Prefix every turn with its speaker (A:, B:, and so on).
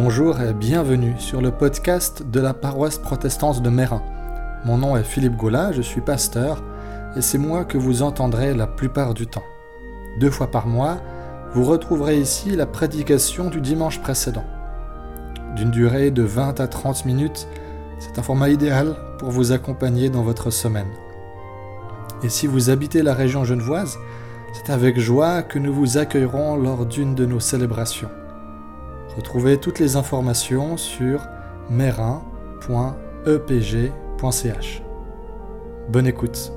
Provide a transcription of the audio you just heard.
A: Bonjour et bienvenue sur le podcast de la paroisse protestante de Mérin. Mon nom est Philippe Gaula, je suis pasteur et c'est moi que vous entendrez la plupart du temps. Deux fois par mois, vous retrouverez ici la prédication du dimanche précédent. D'une durée de 20 à 30 minutes, c'est un format idéal pour vous accompagner dans votre semaine. Et si vous habitez la région genevoise, c'est avec joie que nous vous accueillerons lors d'une de nos célébrations. Retrouvez toutes les informations sur merin.epg.ch. Bonne écoute.